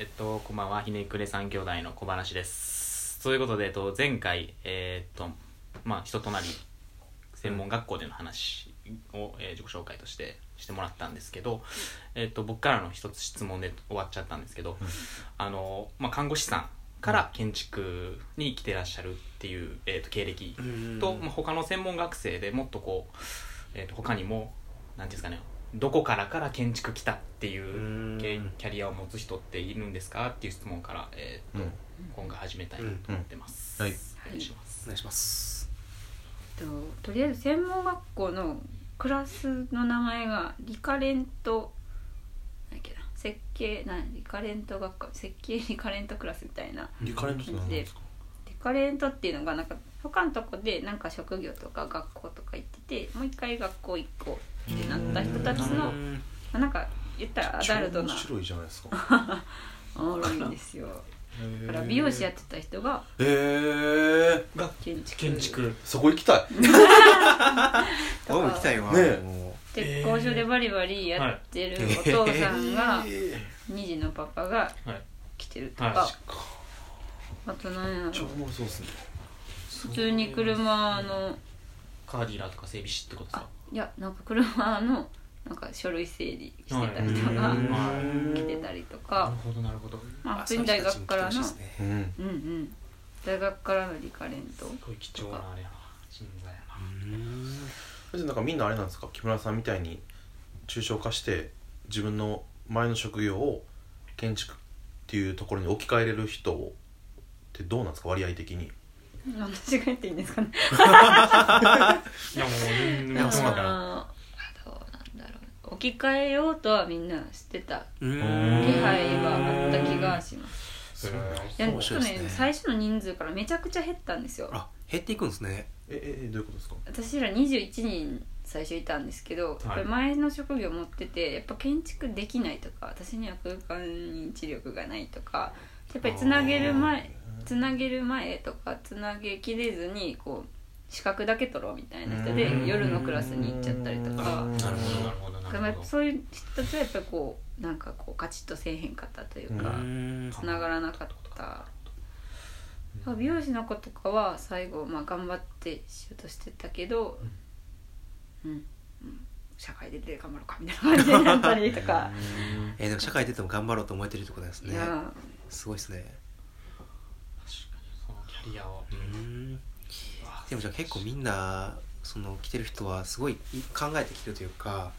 えっと、こんばんは、ひねくれ三兄弟の小話です。ということで、えっと、前回、えーっと、まあ、人となり、専門学校での話を、えー自己紹介としてしてもらったんですけど、えーっと、僕からの一つ質問で終わっちゃったんですけど、あの、まあ、看護師さんから建築に来てらっしゃるっていう、えーっと、経歴と、まあ、他の専門学生でもっとこう、えーっと、他にも、なんていうんですかね、どこからから建築来たっていううん。キャリアを持つ人っているんですかっていう質問から、えーっとうん。今回始めたいなと思ってます、うん。はい。お願い。しますお願いします。ととりあえず専門学校のクラスの名前がリカレントなんだっけな設計なんリカレント学科設計リカレントクラスみたいな。リカレントって何ですか？リカレントっていうのがなんか他のとこでなんか職業とか学校とか行っててもう一回学校行こうってなった人たちのなんか言ったらアダルトな超面白いじゃないですか。おもろいんですよ。だから美容師やってた人がえー、建築。建築。そこ行きたい。僕も行きたいわ。ね鉄工所でバリバリやってるお父さんがえ2児のパパがはい。来てるとか、はい。ーあと何やろ。超おもろそうですね。普通に車のカーディーラーとか整備士ってことですあか？いやなんか車のなんか書類整理してた人がはい。来てたりとなかる、ほどなるほど。まあ、普通に大学からのね。うん。うんうん。大学からのリカレントすごい貴重なあれやな人材やなうん別になんかみんなあれなんですか？木村さんみたいに抽象化して自分の前の職業を建築っていうところに置き換えれる人ってどうなんですか？割合的に私が言っていいんですかね。いやもう全然そうだかあーどうなんだろう。置き換えようとはみんな知ってた。うん。気配はあった気がします。いや面白いですね。ね最初の人数からめちゃくちゃ減ったんですよ。あ減っていくんですね。ええどういうことですか？私ら21人最初いたんですけど、やっぱり前の職業持っててやっぱ建築できないとか私には空間認知力がないとかやっぱりつなげる前つなげる前とかつなげきれずにこう資格だけ取ろうみたいな人でうん。夜のクラスに行っちゃったりとか。なるほどなるほどなだからるほど。そういう人たちはやっぱりこうなんかこうカチッとせえへんかったというかうん。つながらなかった。美容師の子とかは最後、まあ、頑張ってしようとしてたけど、うん。うん。社会出て頑張ろうかみたいな感じになったりとか。えーでも社会出ても頑張ろうと思えてるってことですね。いやすごいですねそのキャリアをうん。でもじゃあ結構みんなその来てる人はすごい考えてきてるというか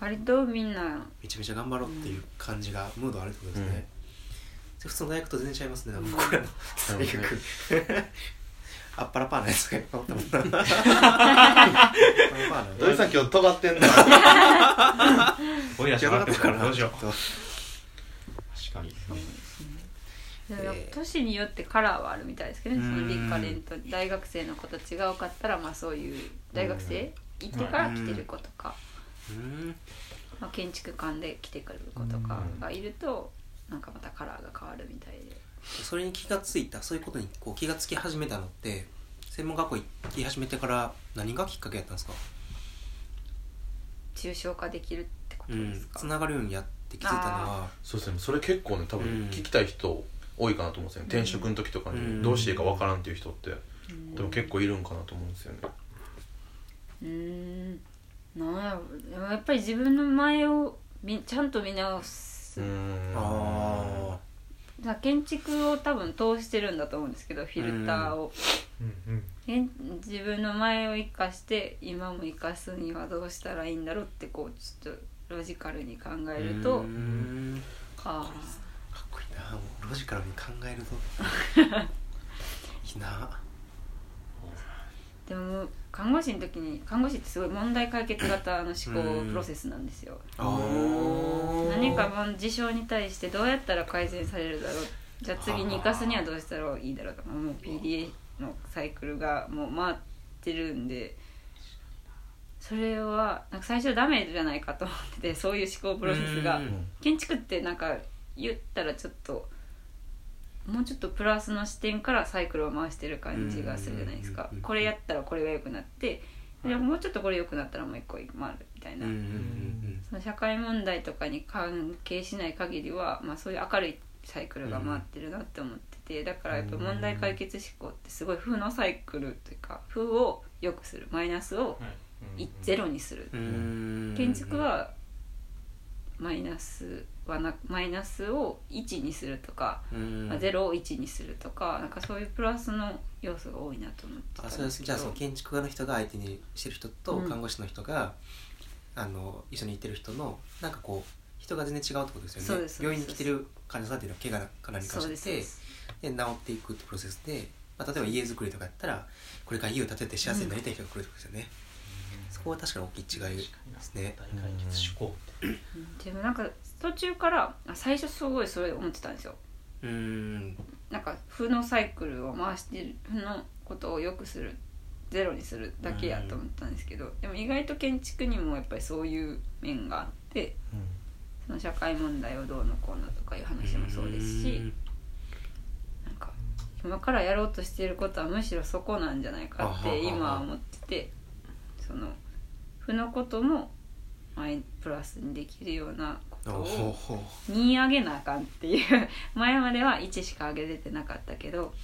割とみんな。めちゃめちゃ頑張ろうっていう感じが、ムードあるってことですね、で普通の大学と全然違いますね。なんかこれの大学。あっぱらパーなやつがいっぱいおったもんな。あっぱらパーな土井さん今日尖ってんな。おいらしまってるからどうしよう。ちょっと確かにだからえー。年によってカラーはあるみたいですけどね。そのうん。リカレント大学生の子たちが多かったらまあそういう大学生行ってから来てる子とか、うん。まあ、建築館で来てくる子とかがいるとなんかまたカラーが変わるみたいで。それに気がついたそういうことにこう気がつき始めたのって専門学校行き始めてから何がきっかけやったんですか？抽象化できるってこうんとですか、つながるようにやって気づいたのは。そうですね。それ結構ね多分うん。聞きたい人多いかなと思うんですよね、転職の時とかうん。にどうしていいかわからんっていう人ってうん。でも結構いるんかなと思うんですよね。うーん。なんやろ。でもやっぱり自分の前をみちゃんと見直す、うーん。あだから建築を多分通してるんだと思うんですけどフィルターを、うん。うんえん。自分の前を生かして今も生かすにはどうしたらいいんだろうってこうちょっとロジカルに考あえると、うん。あかっこいいなもうロジカルに考えるといいな。ーでも看護師の時に看護師ってすごい問題解決型の思考プロセスなんですよ、何かも事象に対してどうやったら改善されるだろう。じゃあ次に生かすにはどうしたらいいだろうとかもう PDA のサイクルがもう回ってるんで。それはなんか最初ダメじゃないかと思っててそういう思考プロセスが。うん。建築ってなんか言ったらちょっともうちょっとプラスの視点からサイクルを回してる感じがするじゃないですか。うんこれやったらこれが良くなってでもうちょっとこれ良くなったらもう一個回るみたいな、その社会問題とかに関係しない限りは、まあ、そういう明るいサイクルが回ってるなって思っててだからやっぱ問題解決思考ってすごい負のサイクルというか負を良くするマイナスをゼロにする建築はマイナスはなマイナスを1にするとか、まあ、0を1にするとかなんかそういうプラスの要素が多いなと思ってたあそうんでけど。ですすじゃあその建築家の人が相手にしてる人とうん。看護師の人が、あの一緒に行ってる人のなんかこう人が全然違うってことですよね。病院に来てる患者さんっていうのは怪我か何かそうしてで治っていくってプロセスで、まあ、例えば家づくりとかやったらこれから家を建てて幸せになりたい人が来るってことですよね、そこは確かに大きい違いですね。でもなんか途中からあ最初すごいそれ思ってたんですよ。うーん。なんか負のサイクルを回してる負のことを良くするゼロにするだけやと思ったんですけど、でも意外と建築にもやっぱりそういう面があってその社会問題をどうのこうのとかいう話もそうですしなんか今からやろうとしていることはむしろそこなんじゃないかって今は思っててその負のこともマイプラスにできるようなことをほ2上げなあかんっていう。前までは1しか上げれてなかったけど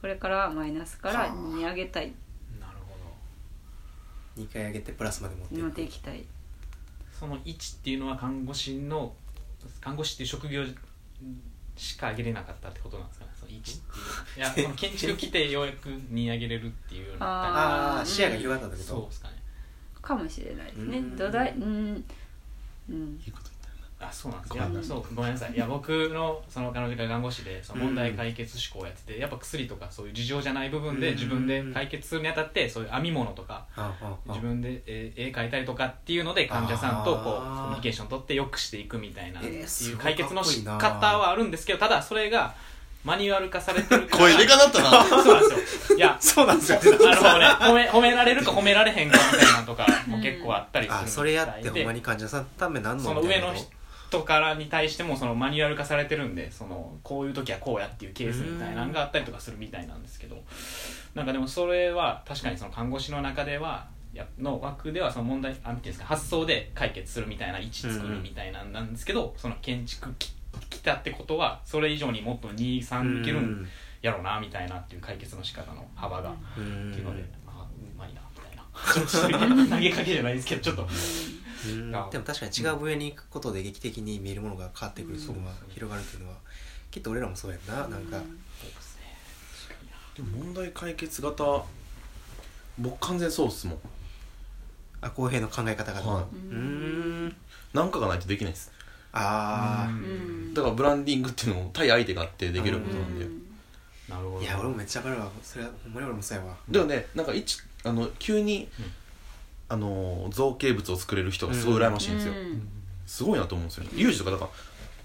これからはマイナスから2上げたい。なるほど。2回上げてプラスまで持っていく。持っていきたい。その1っていうのは看護師の看護師っていう職業しか上げれなかったってことなんですかね？その1っていう。いや その建築来てようやく2上げれるっていうようになったり。ああうん視野が広がったってこと。そうですかねかもしれないですね。うん。土台うん。うん。いいことあそうなんです。いやそうごめんなさい。いや僕のその彼女が看護師でその問題解決思考をやってて、やっぱ薬とかそういう事情じゃない部分でうん。自分で解決するにあたってそういう編み物とか自分でえー絵描いたりとかっていうので患者さんとこうコミュニケーション取って良くしていくみたいなっていいう解決の仕方はあるんですけどただそれがマニュアル化されてるから。声でかなったな。そうなんですよ。いやそうなんですよ。あのね。褒め褒められるか褒められへんかみたいなのとかも結構あったりするみたいで。あそれやってほんまに患者さんのためなんのその上の人からに対してもそのマニュアル化されてるんでそのこういう時はこうやっていうケースみたいなのがあったりとかするみたいなんですけど。なんかでもそれは確かにその看護師の中ではやの枠ではその問題あていうんですか発想で解決するみたいな位置作るみたいなんなんですけど、その建築き来たってことはそれ以上にもっと23いけるんやろうなみたいなっていう解決の仕方の幅が、うん。っていうのであうまいなみたいな。ちょっと投げかけじゃないですけどちょっと。でも確かに違う分野に行くことで劇的に見えるものが変わってくるっていうのは広がるっていうのはきっと俺らもそうやんななんか。そうでも問題解決型僕完全そうっすもん。あ公平の考え方が。はうーん。何かがないとできないですあうん。だからブランディングっていうのも対相手があってできることなんで、うん。なるほど。あいや俺もめっちゃ分かるわ。それはほんまに俺もそうやわ。でもねなんか一あの急に、うん。あの造形物を作れる人がすごい羨ましいんですよ、うん。すごいなと思うんですよね。ユージとかだから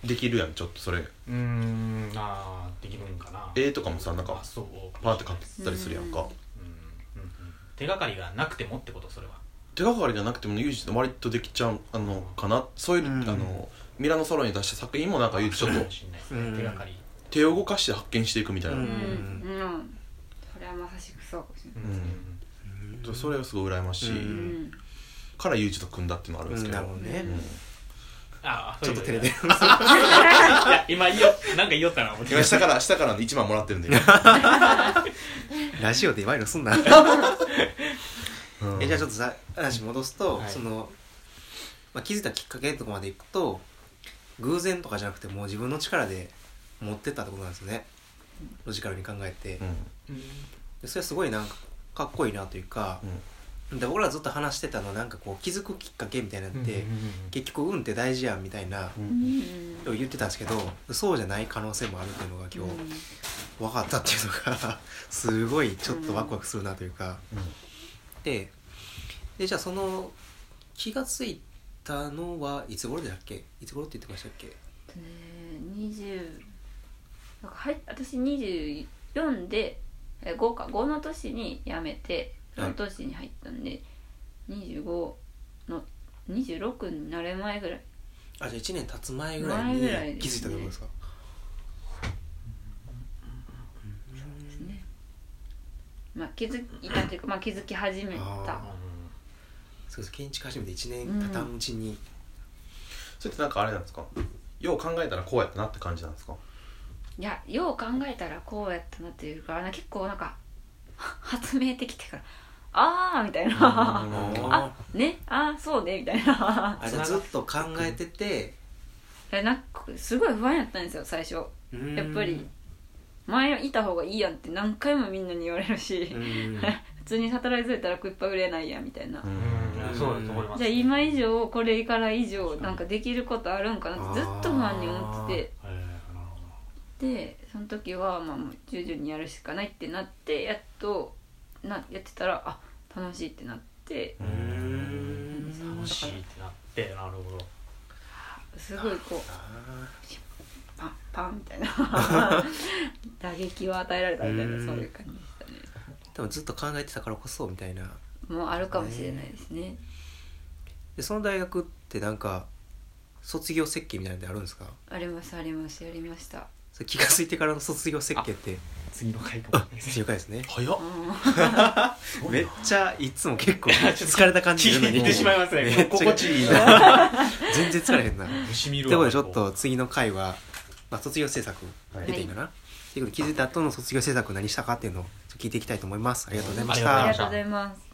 できるやんちょっとそれ。うーん。あーできるんかな。絵とかもさなんかあそう。パーって描ったりするやんか、うん。うん。うん。うん。手がかりがなくてもってことそれは。手がかりがなくてもユージって割とできちゃうあのかな。そういう、うん。あのミラノソロに出した作品もなんかちょっと手がかり手を動かして発見していくみたいな、ううん。んうん。それはまさしくそうかもしれないうんそれがすごい羨ましい、からユージと組んだっていうのがあるんですけど、うん。なるほどねうんああちょっと照れてる。いや今言いよなんか言いよったな思って。今下から下から1万もらってるんで、ラジオでワイルすんな。うん。えじゃあちょっとさ話戻すと、はい。その、まあ、気づいたきっかけとかまでいくと偶然とかじゃなくてもう自分の力で持ってったってことなんですよね。ロジカルに考えて、うん。でそれはすごいなんかかっこいいなというか、で僕らずっと話してたのはなんかこう気づくきっかけみたいなのって、結局運って大事やんみたいなうん。うん言ってたんですけどそうじゃない可能性もあるっていうのが今日分かったっていうのが すごいちょっとワクワクするなというか、ででじゃあその気がついたのはいつ頃でしたっけ？いつ頃って言ってましたっけ？えー20なんかはい私24でえー5か5の年に辞めてその年に入ったんで、25の26になる前ぐらい。あじゃあ1年経つ前ぐらい前に気づいたってことですか？ですね。まあ気づいたというか、まあ、気づき始めあたそうです建築始めて1年経たんうちに、それってなんかあれなんですか？よう考えたらこうやったなって感じなんですか？いやよう考えたらこうやったなっていうかな結構なんかは発明的っていうかあ あみたいな。あね？あそうねみたいな。あじゃあずっと考えてて。いやなんかすごい不安やったんですよ最初。やっぱり。前いた方がいいやんって何回もみんなに言われるし、うん。普通に働いといたら食いっぱい売れないやみたいな、うんそうだと思います。じゃあ今以上これから以上なんかできることあるんかなってずっと不安に思ってて。でその時はまあもう従々にやるしかないってなってやっとなやってたらあ楽しいってなって。楽しいってなってなるほど。すごいこうパンパンみたいな。打撃を与えられたみたいなうん。そういう感じでしたね。でもずっと考えてたからこそみたいなもうあるかもしれないですね。でその大学ってなんか卒業設計みたいなのってあるんですか？ありますあります。やりました。それ気が付いてからの卒業設計って。次の回かも。しれないですね。早っ。うんめっちゃいつも結構疲れた感じ聞いてしまいますね。めっちゃ心地いいな。全然疲れへんな。虫見るということでちょっと次の回は、まあ、卒業制作はい。出ていいかな、ということで気づいた後の卒業制作何したかっていうのを聞いていきたいと思います。ありがとうございました。ありがとうござい。ましたありがとうございます